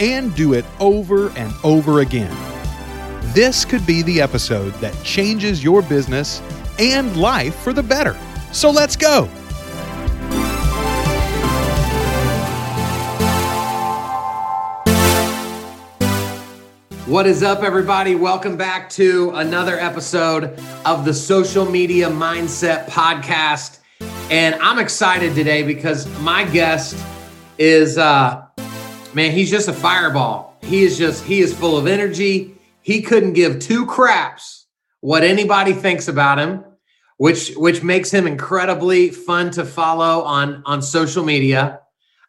and do it over and over again. This could be the episode that changes your business and life for the better. So let's go. What is up, everybody? Welcome back to another episode of the Social Media Mindset Podcast. And I'm excited today because my guest is uh, man, he's just a fireball. He is just, he is full of energy. He couldn't give two craps what anybody thinks about him, which which makes him incredibly fun to follow on on social media.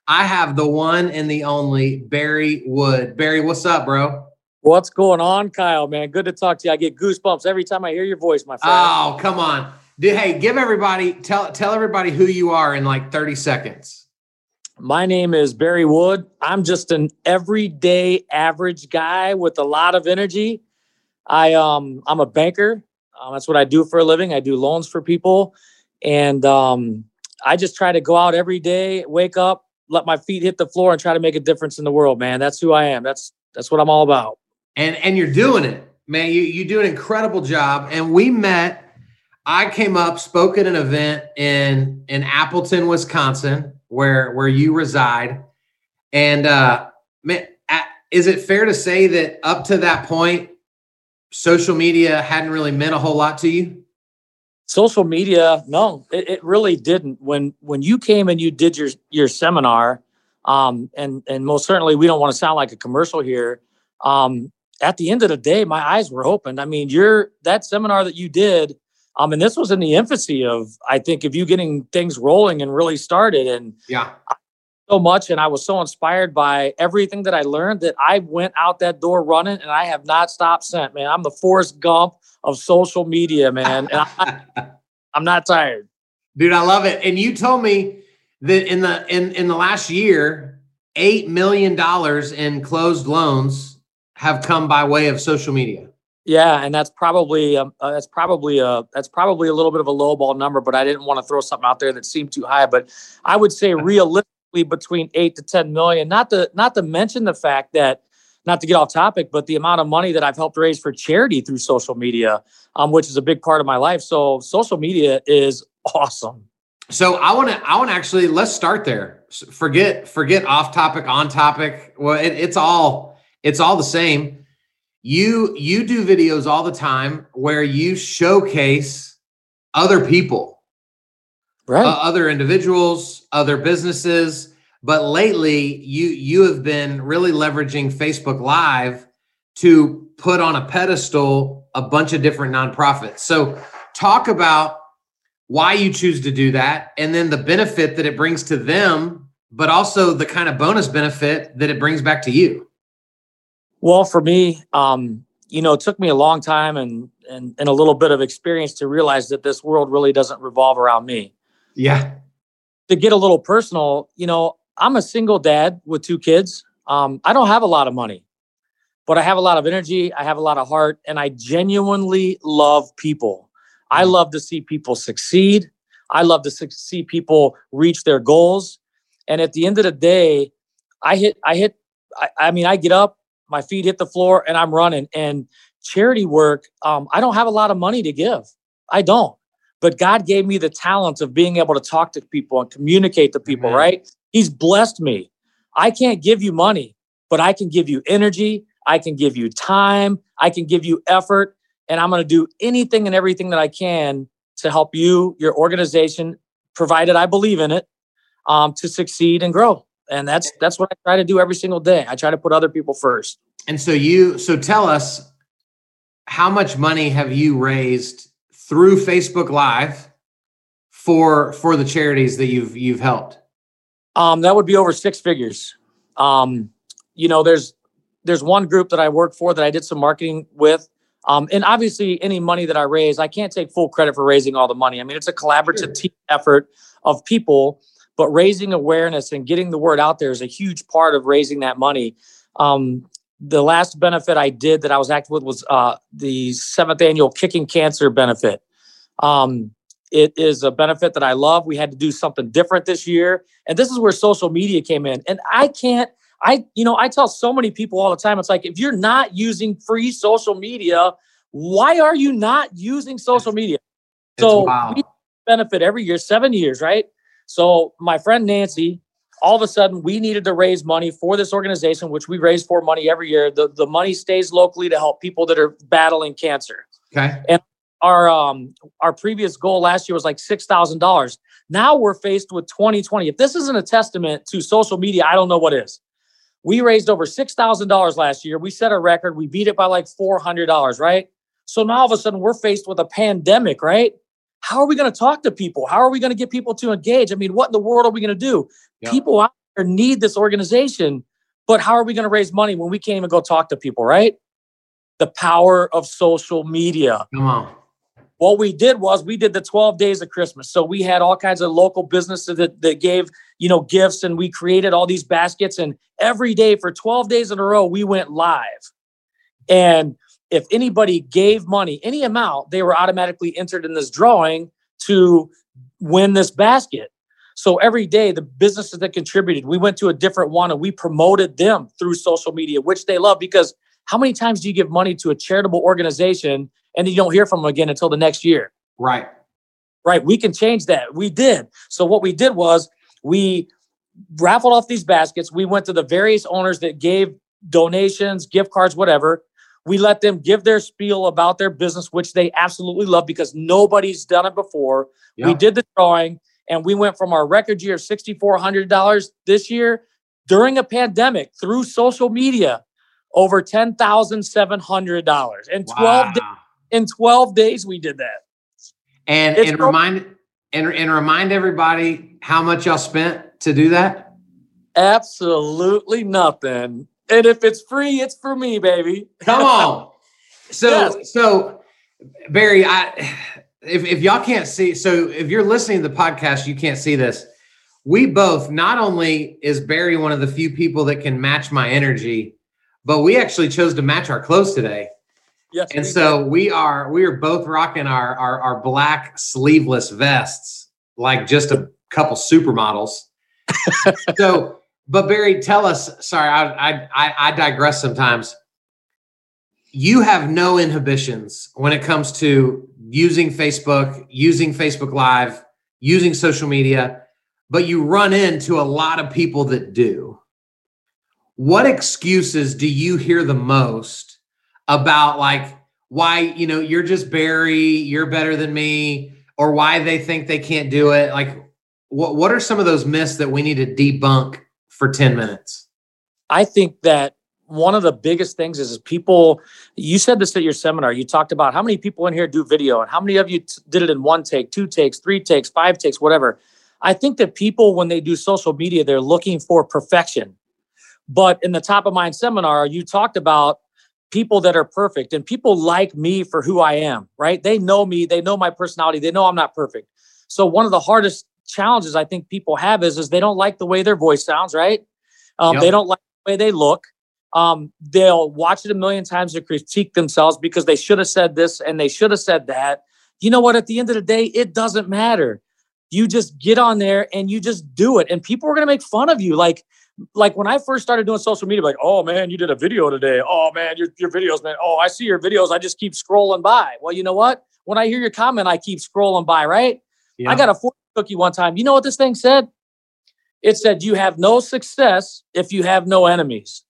I have the one and the only Barry Wood. Barry, what's up, bro? What's going on, Kyle? Man, good to talk to you. I get goosebumps every time I hear your voice, my friend. Oh, come on. Hey, give everybody tell tell everybody who you are in like 30 seconds. My name is Barry Wood. I'm just an everyday average guy with a lot of energy. I um I'm a banker. Um, that's what I do for a living. I do loans for people, and um, I just try to go out every day, wake up, let my feet hit the floor, and try to make a difference in the world. Man, that's who I am. That's that's what I'm all about. And and you're doing it, man. You you do an incredible job. And we met. I came up, spoke at an event in in Appleton, Wisconsin where where you reside. And uh, man, is it fair to say that up to that point, social media hadn't really meant a whole lot to you? Social media, no, it, it really didn't. When when you came and you did your your seminar, um, and and most certainly we don't want to sound like a commercial here. Um, at the end of the day, my eyes were opened. I mean, your that seminar that you did um, and this was in the infancy of, I think, of you getting things rolling and really started. And yeah, so much. And I was so inspired by everything that I learned that I went out that door running and I have not stopped since, man. I'm the Forrest Gump of social media, man. And I, I'm not tired. Dude, I love it. And you told me that in the in in the last year, eight million dollars in closed loans have come by way of social media. Yeah, and that's probably um, uh, that's probably a that's probably a little bit of a low ball number, but I didn't want to throw something out there that seemed too high. But I would say realistically between eight to ten million. Not to not to mention the fact that not to get off topic, but the amount of money that I've helped raise for charity through social media, um, which is a big part of my life. So social media is awesome. So I want to I want to actually let's start there. Forget forget off topic on topic. Well, it, it's all it's all the same you you do videos all the time where you showcase other people right. uh, other individuals other businesses. But lately you you have been really leveraging facebook live to put on a pedestal a bunch of different nonprofits. So talk about why you choose to do that and then the benefit that it brings to them but also the kind of bonus benefit that it brings back to you well, for me, um, you know, it took me a long time and, and and a little bit of experience to realize that this world really doesn't revolve around me. Yeah. To get a little personal, you know, I'm a single dad with two kids. Um, I don't have a lot of money, but I have a lot of energy. I have a lot of heart, and I genuinely love people. I mm. love to see people succeed. I love to see people reach their goals. And at the end of the day, I hit, I hit, I, I mean, I get up, my feet hit the floor and I'm running. And charity work, um, I don't have a lot of money to give. I don't. But God gave me the talent of being able to talk to people and communicate to people, right? He's blessed me. I can't give you money, but I can give you energy. I can give you time. I can give you effort. And I'm going to do anything and everything that I can to help you, your organization, provided I believe in it, um, to succeed and grow and that's that's what I try to do every single day. I try to put other people first. And so you so tell us how much money have you raised through Facebook Live for for the charities that you've you've helped? Um, that would be over six figures. Um, you know, there's there's one group that I work for that I did some marketing with. Um, and obviously, any money that I raise, I can't take full credit for raising all the money. I mean, it's a collaborative sure. team effort of people, but raising awareness and getting the word out there is a huge part of raising that money. Um, the last benefit I did that I was active with was uh, the seventh annual Kicking Cancer benefit. Um, it is a benefit that I love. We had to do something different this year. And this is where social media came in. And I can't, I, you know, I tell so many people all the time, it's like, if you're not using free social media, why are you not using social media? so we benefit every year, seven years, right? So my friend Nancy, all of a sudden we needed to raise money for this organization, which we raise for money every year. The, the money stays locally to help people that are battling cancer. Okay. And our um our previous goal last year was like six thousand dollars. Now we're faced with 2020. If this isn't a testament to social media, I don't know what is. We raised over six thousand dollars last year. We set a record. We beat it by like four hundred dollars, right? So now all of a sudden we're faced with a pandemic, right? How are we going to talk to people? How are we going to get people to engage? I mean, what in the world are we going to do? Yeah. People out there need this organization, but how are we going to raise money when we can't even go talk to people, right? The power of social media. Come on what we did was we did the 12 days of christmas so we had all kinds of local businesses that, that gave you know gifts and we created all these baskets and every day for 12 days in a row we went live and if anybody gave money any amount they were automatically entered in this drawing to win this basket so every day the businesses that contributed we went to a different one and we promoted them through social media which they love because how many times do you give money to a charitable organization and you don't hear from them again until the next year. Right. Right. We can change that. We did. So what we did was we raffled off these baskets. We went to the various owners that gave donations, gift cards, whatever. We let them give their spiel about their business, which they absolutely love because nobody's done it before. Yeah. We did the drawing and we went from our record year of $6,400 this year during a pandemic through social media over $10,700 in 12 wow. days in 12 days we did that. And it's and remind and, and remind everybody how much y'all spent to do that? Absolutely nothing. And if it's free, it's for me, baby. Come on. So yes. so Barry, I if, if y'all can't see, so if you're listening to the podcast, you can't see this. We both, not only is Barry one of the few people that can match my energy, but we actually chose to match our clothes today. Yes. And so we are we are both rocking our, our our black sleeveless vests, like just a couple supermodels. so, but Barry, tell us. Sorry, I, I I digress sometimes. You have no inhibitions when it comes to using Facebook, using Facebook Live, using social media, but you run into a lot of people that do. What excuses do you hear the most about like why you know you're just Barry, you're better than me, or why they think they can't do it. Like, what what are some of those myths that we need to debunk for ten minutes? I think that one of the biggest things is, is people you said this at your seminar you talked about how many people in here do video and how many of you t- did it in one take two takes three takes five takes whatever i think that people when they do social media they're looking for perfection but in the top of mind seminar you talked about people that are perfect and people like me for who I am, right? They know me, they know my personality, they know I'm not perfect. So one of the hardest challenges I think people have is is they don't like the way their voice sounds, right? Um, yep. They don't like the way they look. Um, they'll watch it a million times to critique themselves because they should have said this and they should have said that. You know what? At the end of the day, it doesn't matter. You just get on there and you just do it, and people are going to make fun of you. Like like when I first started doing social media, like, oh man, you did a video today. Oh man, your, your videos, man. Oh, I see your videos. I just keep scrolling by. Well, you know what? When I hear your comment, I keep scrolling by, right? Yeah. I got a cookie one time. You know what this thing said? It said, you have no success if you have no enemies.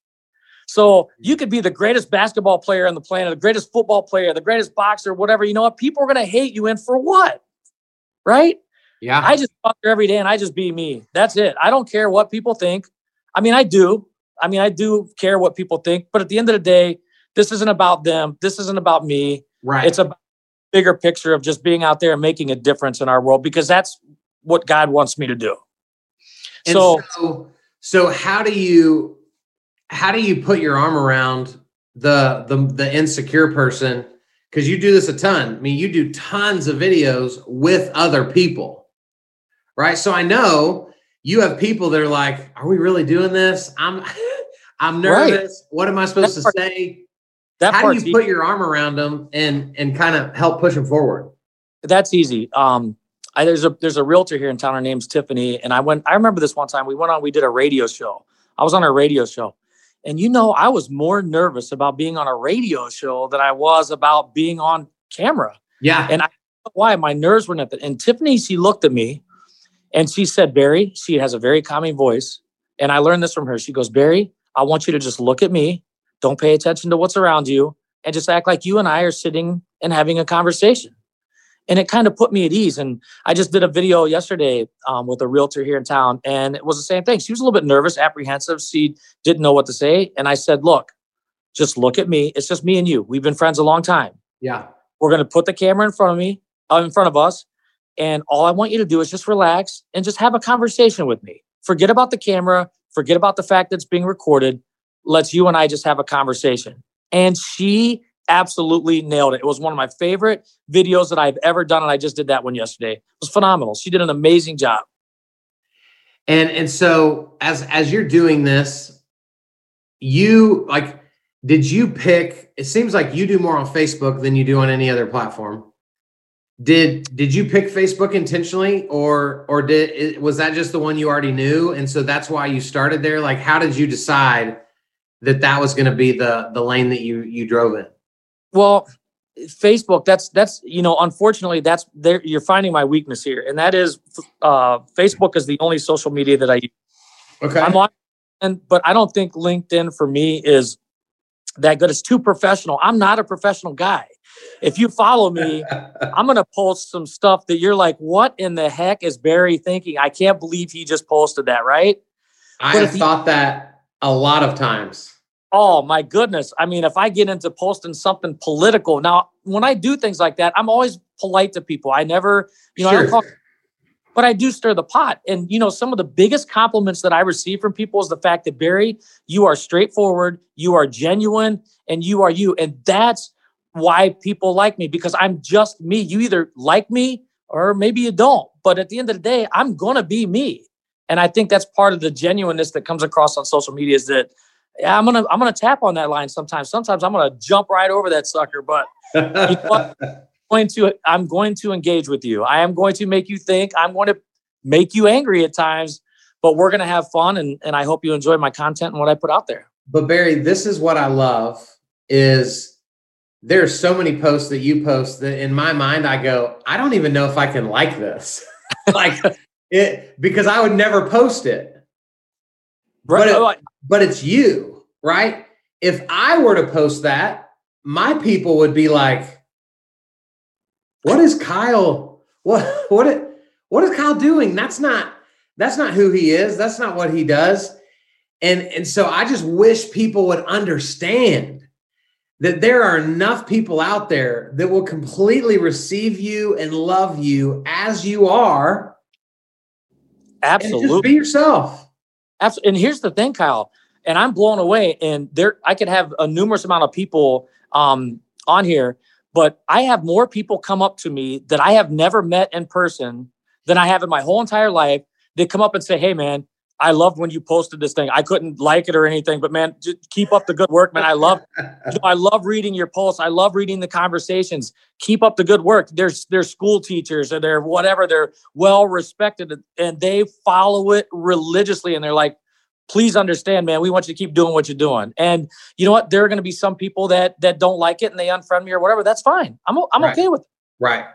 So you could be the greatest basketball player on the planet, the greatest football player, the greatest boxer, whatever. You know what? People are going to hate you. And for what? Right? Yeah. I just talk there every day and I just be me. That's it. I don't care what people think. I mean, I do. I mean, I do care what people think, but at the end of the day, this isn't about them. This isn't about me. Right. It's a bigger picture of just being out there and making a difference in our world because that's what God wants me to do. And so, so, so how do you how do you put your arm around the the the insecure person because you do this a ton. I mean, you do tons of videos with other people, right? So I know you have people that are like, "Are we really doing this? I'm I'm nervous. Right. What am I supposed that to part, say?" That How do you put your arm around them and and kind of help push them forward? That's easy. Um, I, there's a there's a realtor here in town. Her name's Tiffany, and I went. I remember this one time. We went on. We did a radio show. I was on a radio show, and you know, I was more nervous about being on a radio show than I was about being on camera. Yeah. And I why my nerves were nothing. And Tiffany, she looked at me and she said, Barry, she has a very calming voice. And I learned this from her. She goes, Barry, I want you to just look at me. Don't pay attention to what's around you and just act like you and I are sitting and having a conversation and it kind of put me at ease. And I just did a video yesterday um, with a realtor here in town, and it was the same thing. She was a little bit nervous, apprehensive. She didn't know what to say, and I said, "Look, just look at me. It's just me and you. We've been friends a long time. Yeah, we're going to put the camera in front of me, uh, in front of us, and all I want you to do is just relax and just have a conversation with me. Forget about the camera. Forget about the fact that it's being recorded. Let's you and I just have a conversation." And she absolutely nailed it. It was one of my favorite videos that I've ever done, and I just did that one yesterday. It was phenomenal. She did an amazing job. And and so as as you're doing this, you like did you pick it seems like you do more on Facebook than you do on any other platform. Did did you pick Facebook intentionally or or did was that just the one you already knew and so that's why you started there like how did you decide that that was going to be the the lane that you you drove in? Well, Facebook, that's that's you know, unfortunately, that's there. You're finding my weakness here, and that is uh, Facebook is the only social media that I use. Okay. I'm on, and but I don't think LinkedIn for me is that good. It's too professional. I'm not a professional guy. If you follow me, I'm gonna post some stuff that you're like, what in the heck is Barry thinking? I can't believe he just posted that, right? I but have thought that a lot of times. Oh my goodness. I mean, if I get into posting something political, now when I do things like that, I'm always polite to people. I never, you know, sure. I call, but I do stir the pot. And you know, some of the biggest compliments that I receive from people is the fact that Barry, you are straightforward, you are genuine, and you are you. And that's why people like me because I'm just me. You either like me or maybe you don't. But at the end of the day, I'm gonna be me. And I think that's part of the genuineness that comes across on social media is that I'm gonna I'm gonna tap on that line sometimes. Sometimes I'm gonna jump right over that sucker, but you know going to I'm going to engage with you. I am going to make you think. I'm going to make you angry at times, but we're gonna have fun and, and I hope you enjoy my content and what I put out there. But Barry, this is what I love is there's so many posts that you post that in my mind I go, I don't even know if I can like this. like it because I would never post it. Right. But, it, but it's you, right? If I were to post that, my people would be like, what is Kyle? What what what is Kyle doing? That's not that's not who he is. That's not what he does. And and so I just wish people would understand that there are enough people out there that will completely receive you and love you as you are. Absolutely. just be yourself. Absolutely. And here's the thing, Kyle, and I'm blown away. And there, I could have a numerous amount of people um, on here, but I have more people come up to me that I have never met in person than I have in my whole entire life. They come up and say, "Hey, man, I loved when you posted this thing. I couldn't like it or anything, but man, just keep up the good work, man. I love, I love reading your posts. I love reading the conversations. Keep up the good work. There's they're school teachers or they're whatever. They're well respected and they follow it religiously. And they're like, please understand, man. We want you to keep doing what you're doing. And you know what? There are going to be some people that that don't like it and they unfriend me or whatever. That's fine. I'm I'm right. okay with it. Right.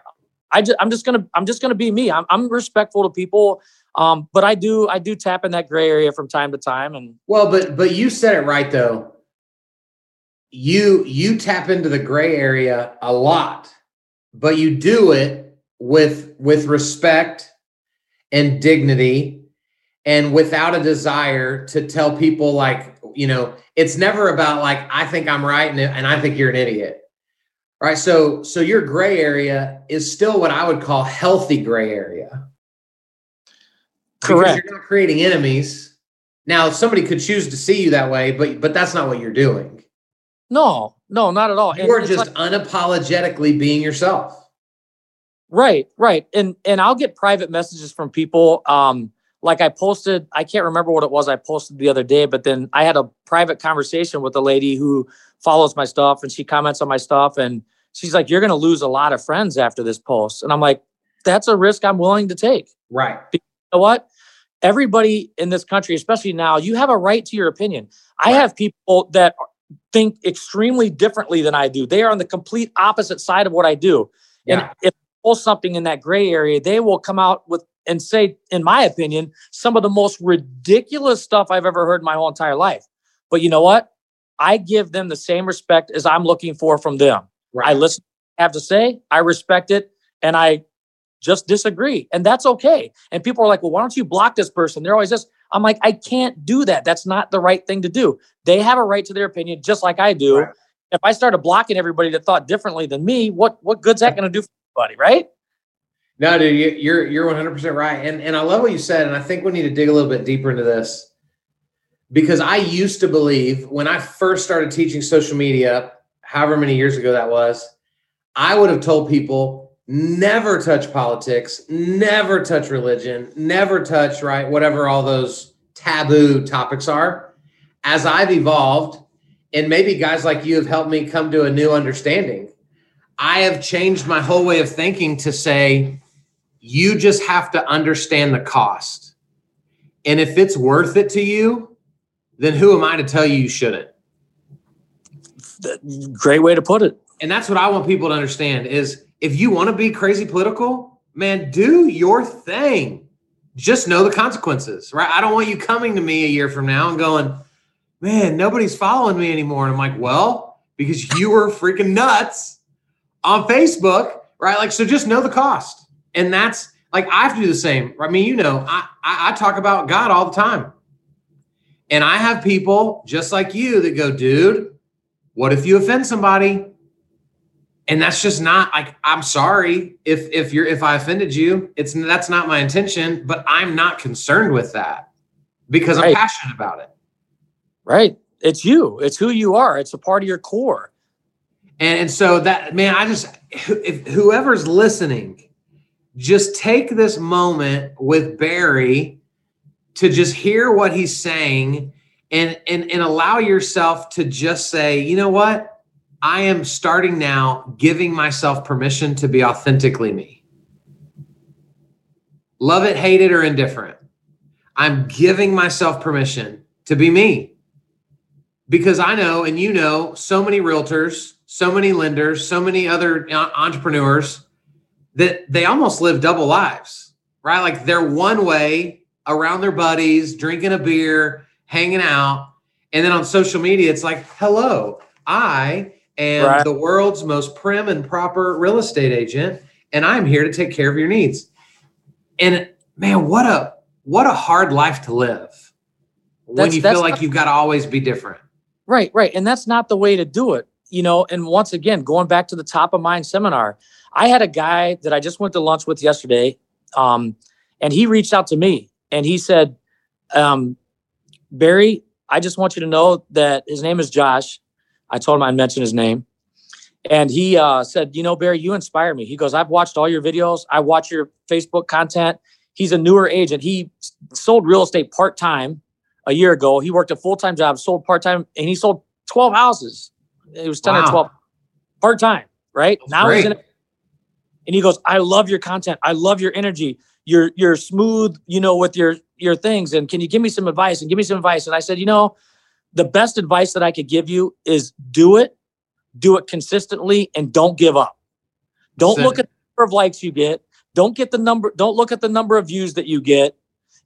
I just, I'm just gonna I'm just gonna be me. I'm, I'm respectful to people um, but I do I do tap in that gray area from time to time. And well, but but you said it right though. You you tap into the gray area a lot, but you do it with with respect and dignity and without a desire to tell people like you know it's never about like i think i'm right and, and i think you're an idiot right so so your gray area is still what i would call healthy gray area Correct. Because you're not creating enemies Now, somebody could choose to see you that way, but but that's not what you're doing. No, no, not at all. You're just like, unapologetically being yourself. Right, right. And and I'll get private messages from people. Um, like I posted, I can't remember what it was I posted the other day, but then I had a private conversation with a lady who follows my stuff and she comments on my stuff and she's like, You're gonna lose a lot of friends after this post. And I'm like, That's a risk I'm willing to take. Right. You know what? Everybody in this country, especially now, you have a right to your opinion. Right. I have people that think extremely differently than I do. They are on the complete opposite side of what I do. Yeah. And if I post something in that gray area, they will come out with and say, in my opinion, some of the most ridiculous stuff I've ever heard in my whole entire life. But you know what? I give them the same respect as I'm looking for from them. Right. I listen have to say, I respect it, and I just disagree. And that's okay. And people are like, well, why don't you block this person? They're always just, I'm like, I can't do that. That's not the right thing to do. They have a right to their opinion, just like I do. Right. If I started blocking everybody that thought differently than me, what what good's that going to do for anybody, right? No, dude, you're you're 100 percent right, and and I love what you said, and I think we need to dig a little bit deeper into this because I used to believe when I first started teaching social media, however many years ago that was, I would have told people never touch politics, never touch religion, never touch right whatever all those taboo topics are. As I've evolved, and maybe guys like you have helped me come to a new understanding. I have changed my whole way of thinking to say you just have to understand the cost. And if it's worth it to you, then who am I to tell you you shouldn't? Great way to put it. And that's what I want people to understand is if you want to be crazy political, man, do your thing. Just know the consequences, right? I don't want you coming to me a year from now and going, man, nobody's following me anymore. And I'm like, well, because you were freaking nuts on Facebook, right? Like, so just know the cost and that's like I have to do the same. I mean, you know, I, I, I talk about God all the time, and I have people just like you that go, dude, what if you offend somebody? And that's just not like I'm sorry if if you're if I offended you. It's that's not my intention, but I'm not concerned with that because right. I'm passionate about it. Right. It's you. It's who you are. It's a part of your core. And, and so that man, I just if whoever's listening just take this moment with Barry to just hear what he's saying and, and, and allow yourself to just say, you know what? I am starting now giving myself permission to be authentically me. Love it, hate it, or indifferent. I'm giving myself permission to be me. Because I know, and you know, so many realtors, so many lenders, so many other uh, entrepreneurs that they almost live double lives, right? Like they're one way around their buddies, drinking a beer, hanging out. And then on social media, it's like, hello, I am right. the world's most prim and proper real estate agent, and I'm here to take care of your needs. And man, what a what a hard life to live when that's, you feel like you've got to always be different. Right, right. And that's not the way to do it. You know, and once again, going back to the top of mind seminar, I had a guy that I just went to lunch with yesterday, um, and he reached out to me and he said, um, Barry, I just want you to know that his name is Josh. I told him I'd mention his name. And he uh, said, You know, Barry, you inspire me. He goes, I've watched all your videos, I watch your Facebook content. He's a newer agent. He sold real estate part time a year ago. He worked a full time job, sold part time, and he sold 12 houses. It was 10 wow. or 12 part time, right? That's now great. he's in it. and he goes, "I love your content. I love your energy. You're you're smooth, you know, with your your things. And can you give me some advice? And give me some advice." And I said, "You know, the best advice that I could give you is do it, do it consistently, and don't give up. Don't look at the number of likes you get. Don't get the number. Don't look at the number of views that you get.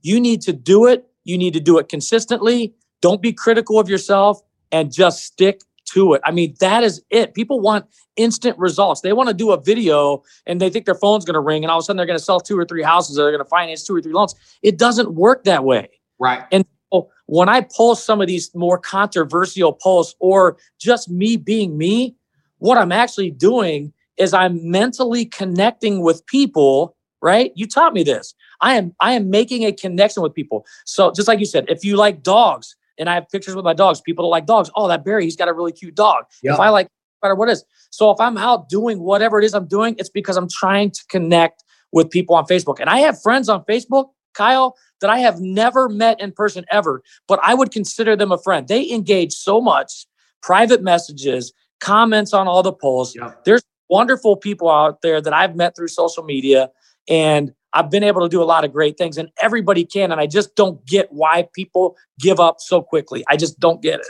You need to do it. You need to do it consistently. Don't be critical of yourself and just stick to it. I mean, that is it. People want instant results. They want to do a video and they think their phone's going to ring and all of a sudden they're going to sell two or three houses or they're going to finance two or three loans. It doesn't work that way. Right. And Oh, when I post some of these more controversial posts or just me being me, what I'm actually doing is I'm mentally connecting with people, right? You taught me this. I am I am making a connection with people. So just like you said, if you like dogs, and I have pictures with my dogs, people that like dogs. Oh, that Barry, he's got a really cute dog. Yep. If I like matter what is. So if I'm out doing whatever it is I'm doing, it's because I'm trying to connect with people on Facebook. And I have friends on Facebook, Kyle, that I have never met in person ever, but I would consider them a friend. They engage so much, private messages, comments on all the polls. Yep. There's wonderful people out there that I've met through social media and I've been able to do a lot of great things and everybody can and I just don't get why people give up so quickly. I just don't get it.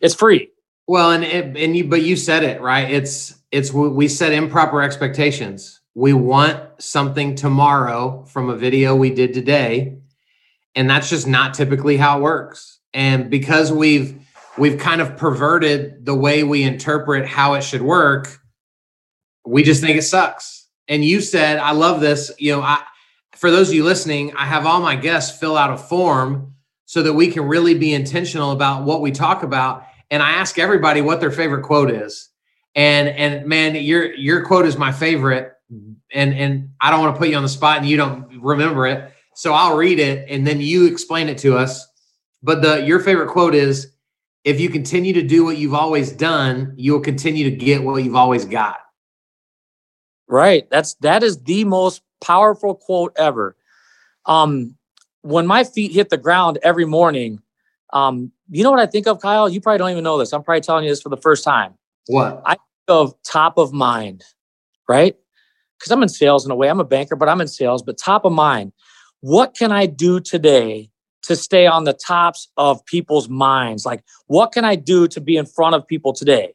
It's free. Well, and it, and you but you said it, right? It's it's we set improper expectations. We want something tomorrow from a video we did today, and that's just not typically how it works. And because we've we've kind of perverted the way we interpret how it should work, we just think it sucks. And you said, I love this. You know, I for those of you listening, I have all my guests fill out a form so that we can really be intentional about what we talk about. And I ask everybody what their favorite quote is. And and man, your your quote is my favorite. And and I don't want to put you on the spot and you don't remember it. So I'll read it and then you explain it to us. But the your favorite quote is if you continue to do what you've always done, you will continue to get what you've always got. Right. That's that is the most powerful quote ever. Um, when my feet hit the ground every morning, um, you know what I think of, Kyle? You probably don't even know this. I'm probably telling you this for the first time. What? I think of top of mind, right? Because I'm in sales in a way. I'm a banker, but I'm in sales, but top of mind. What can I do today to stay on the tops of people's minds? Like, what can I do to be in front of people today?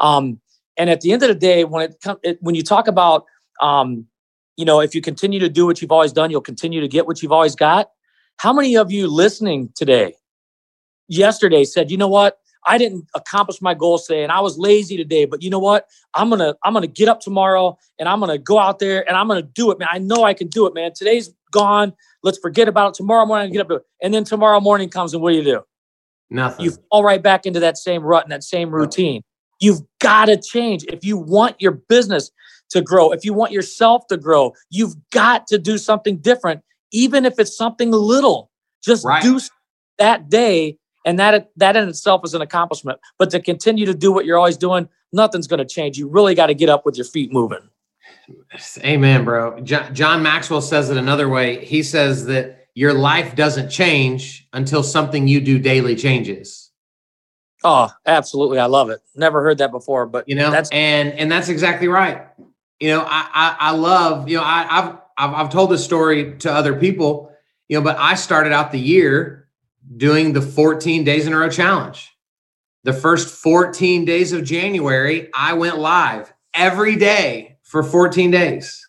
Um, and at the end of the day, when it comes, when you talk about, um, you know, if you continue to do what you've always done, you'll continue to get what you've always got. How many of you listening today, yesterday, said, you know what? I didn't accomplish my goals today, and I was lazy today. But you know what? I'm gonna I'm gonna get up tomorrow, and I'm gonna go out there, and I'm gonna do it, man. I know I can do it, man. Today's gone. Let's forget about it. Tomorrow morning, I get up, and then tomorrow morning comes, and what do you do? Nothing. You fall right back into that same rut and that same routine. You've got to change. If you want your business to grow, if you want yourself to grow, you've got to do something different, even if it's something little. Just right. do that day. And that, that in itself is an accomplishment. But to continue to do what you're always doing, nothing's going to change. You really got to get up with your feet moving. Amen, bro. John Maxwell says it another way. He says that your life doesn't change until something you do daily changes. Oh, absolutely. I love it. Never heard that before, but you know, that's and and that's exactly right. You know, I I, I love, you know, I, I've I've I've told this story to other people, you know, but I started out the year doing the 14 days in a row challenge. The first 14 days of January, I went live every day for 14 days.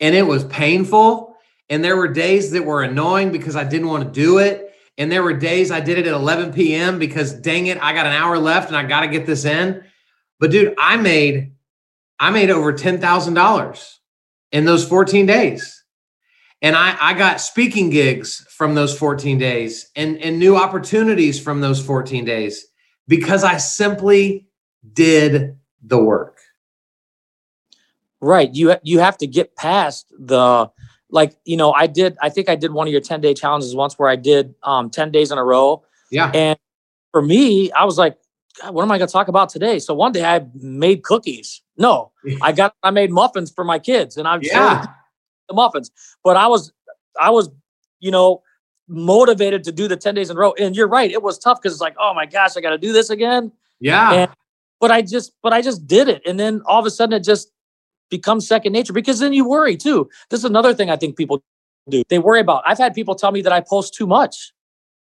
And it was painful. And there were days that were annoying because I didn't want to do it. And there were days I did it at 11 p.m. because dang it, I got an hour left and I got to get this in. But dude, I made I made over $10,000 in those 14 days. And I, I got speaking gigs from those 14 days and, and new opportunities from those 14 days because I simply did the work. Right. You you have to get past the like you know i did i think i did one of your 10 day challenges once where i did um 10 days in a row. Yeah. And for me i was like what am i going to talk about today? So one day i made cookies. No i got i made muffins for my kids and i'm yeah. the muffins. But i was i was you know motivated to do the 10 days in a row. And you're right it was tough because it's like oh my gosh i got to do this again. Yeah. And, but i just but i just did it. And then all of a sudden it just becomes second nature because then you worry too. This is another thing I think people do. They worry about. I've had people tell me that I post too much.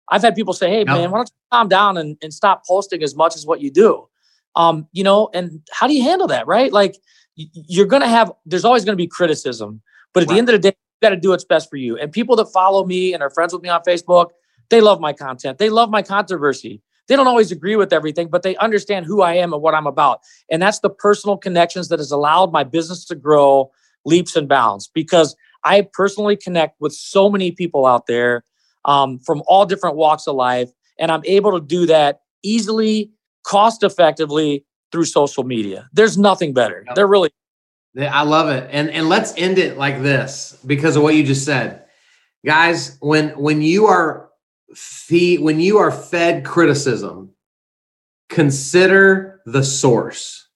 I've had people say, "Hey, yep. man, why don't you calm down and, and stop posting as much as what you do?" Um, you know, and how do you handle that, right? Like, you're going to have. There's always going to be criticism, but at right. the end of the day, you got to do what's best for you. And people that follow me and are friends with me on Facebook, they love my content. They love my controversy. They don't always agree with everything, but they understand who I am and what I'm about. And that's the personal connections that has allowed my business to grow leaps and bounds because I personally connect with so many people out there um, from all different walks of life. And I'm able to do that easily, cost effectively through social media. There's nothing better. They're really I love it. And and let's end it like this because of what you just said. Guys, when when you are feed when you are fed criticism, consider the source.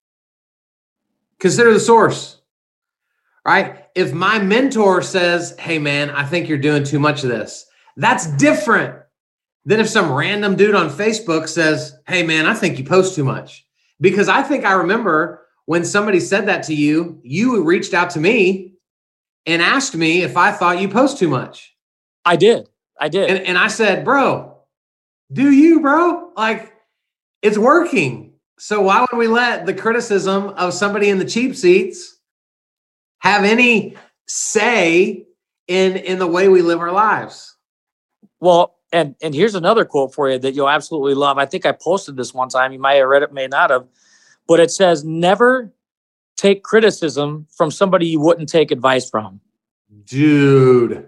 Consider the source. Right? If my mentor says, "Hey man, I think you're doing too much of this." That's different than if some random dude on Facebook says, "Hey man, I think you post too much." Because I think I remember when somebody said that to you, you reached out to me and asked me if I thought you post too much. I did. I did. And, and I said, bro, do you, bro? Like, it's working. So why would we let the criticism of somebody in the cheap seats have any say in in the way we live our lives? Well, and and here's another quote for you that you'll absolutely love. I think I posted this one time. You might have read it, may not have but it says never take criticism from somebody you wouldn't take advice from. Dude.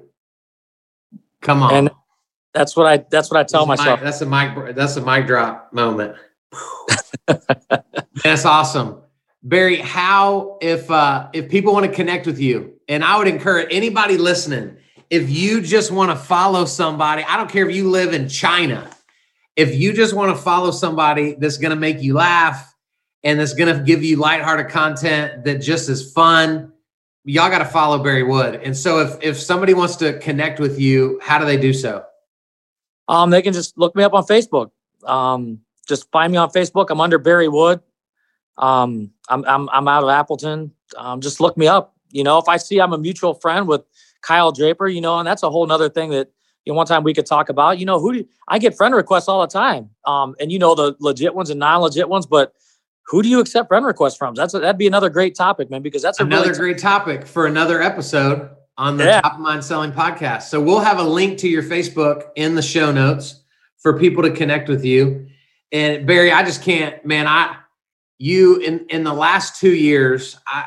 Come on. And that's what I that's what I tell that's myself. Mic, that's a mic that's a mic drop moment. that's awesome. Barry, how if uh if people want to connect with you, and I would encourage anybody listening, if you just want to follow somebody, I don't care if you live in China, if you just want to follow somebody that's going to make you laugh, and that's going to give you lighthearted content that just is fun. Y'all got to follow Barry Wood. And so if if somebody wants to connect with you, how do they do so? Um, they can just look me up on Facebook. Um, just find me on Facebook. I'm under Barry Wood. Um, I'm I'm I'm out of Appleton. Um, just look me up. You know, if I see I'm a mutual friend with Kyle Draper, you know, and that's a whole nother thing that you know, one time we could talk about. You know, who do I get friend requests all the time? Um, and you know the legit ones and non-legit ones, but who do you accept friend requests from? That's a, that'd be another great topic, man, because that's another really t- great topic for another episode on the yeah. Top of Mind Selling podcast. So we'll have a link to your Facebook in the show notes for people to connect with you. And Barry, I just can't, man. I you in in the last two years, I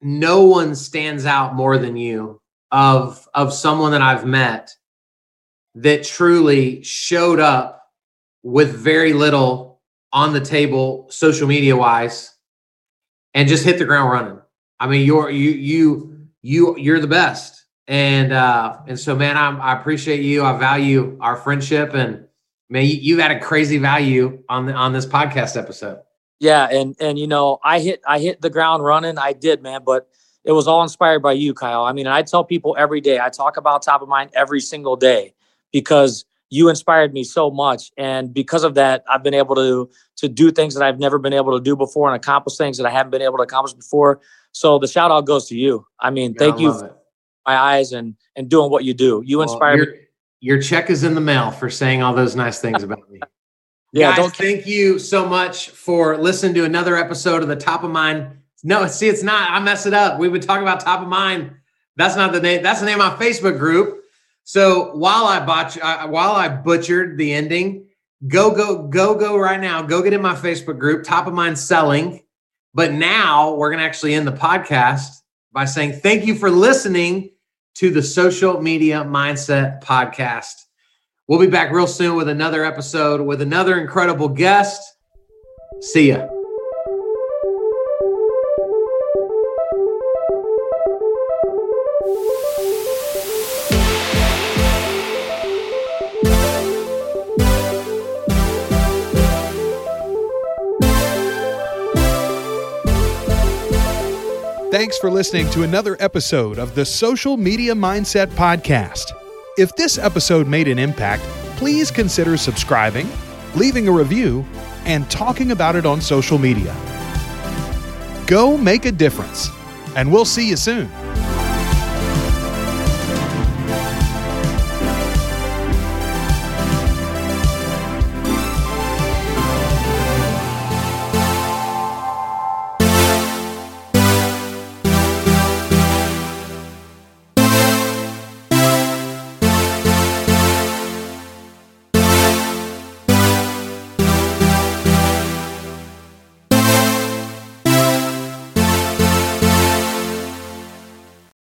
no one stands out more than you of of someone that I've met that truly showed up with very little on the table social media wise and just hit the ground running. I mean, you're you you you you're the best. And uh and so man, I'm, I appreciate you. I value our friendship and man, you, you've had a crazy value on the on this podcast episode. Yeah, and and you know, I hit I hit the ground running. I did, man, but it was all inspired by you, Kyle. I mean, I tell people every day. I talk about top of mind every single day because you inspired me so much. And because of that i've been able to to do things that i've never been able to do before and accomplish things that i haven't been able to accomplish before. So the shout out goes to you. I mean yeah, thank I you for my eyes and and doing what you do. You well, inspire me. your check is in the mail for saying all those nice things about me. Yeah Guys, thank you so much for listening to another episode of the top of mind. No see it's not. I mess it up. We would talk about top of mind. That's not the name that's the name of my facebook group so while I botch, while I butchered the ending, go go go go right now. Go get in my Facebook group, Top of Mind Selling. But now we're gonna actually end the podcast by saying thank you for listening to the Social Media Mindset Podcast. We'll be back real soon with another episode with another incredible guest. See ya. Thanks for listening to another episode of the Social Media Mindset Podcast. If this episode made an impact, please consider subscribing, leaving a review, and talking about it on social media. Go make a difference, and we'll see you soon.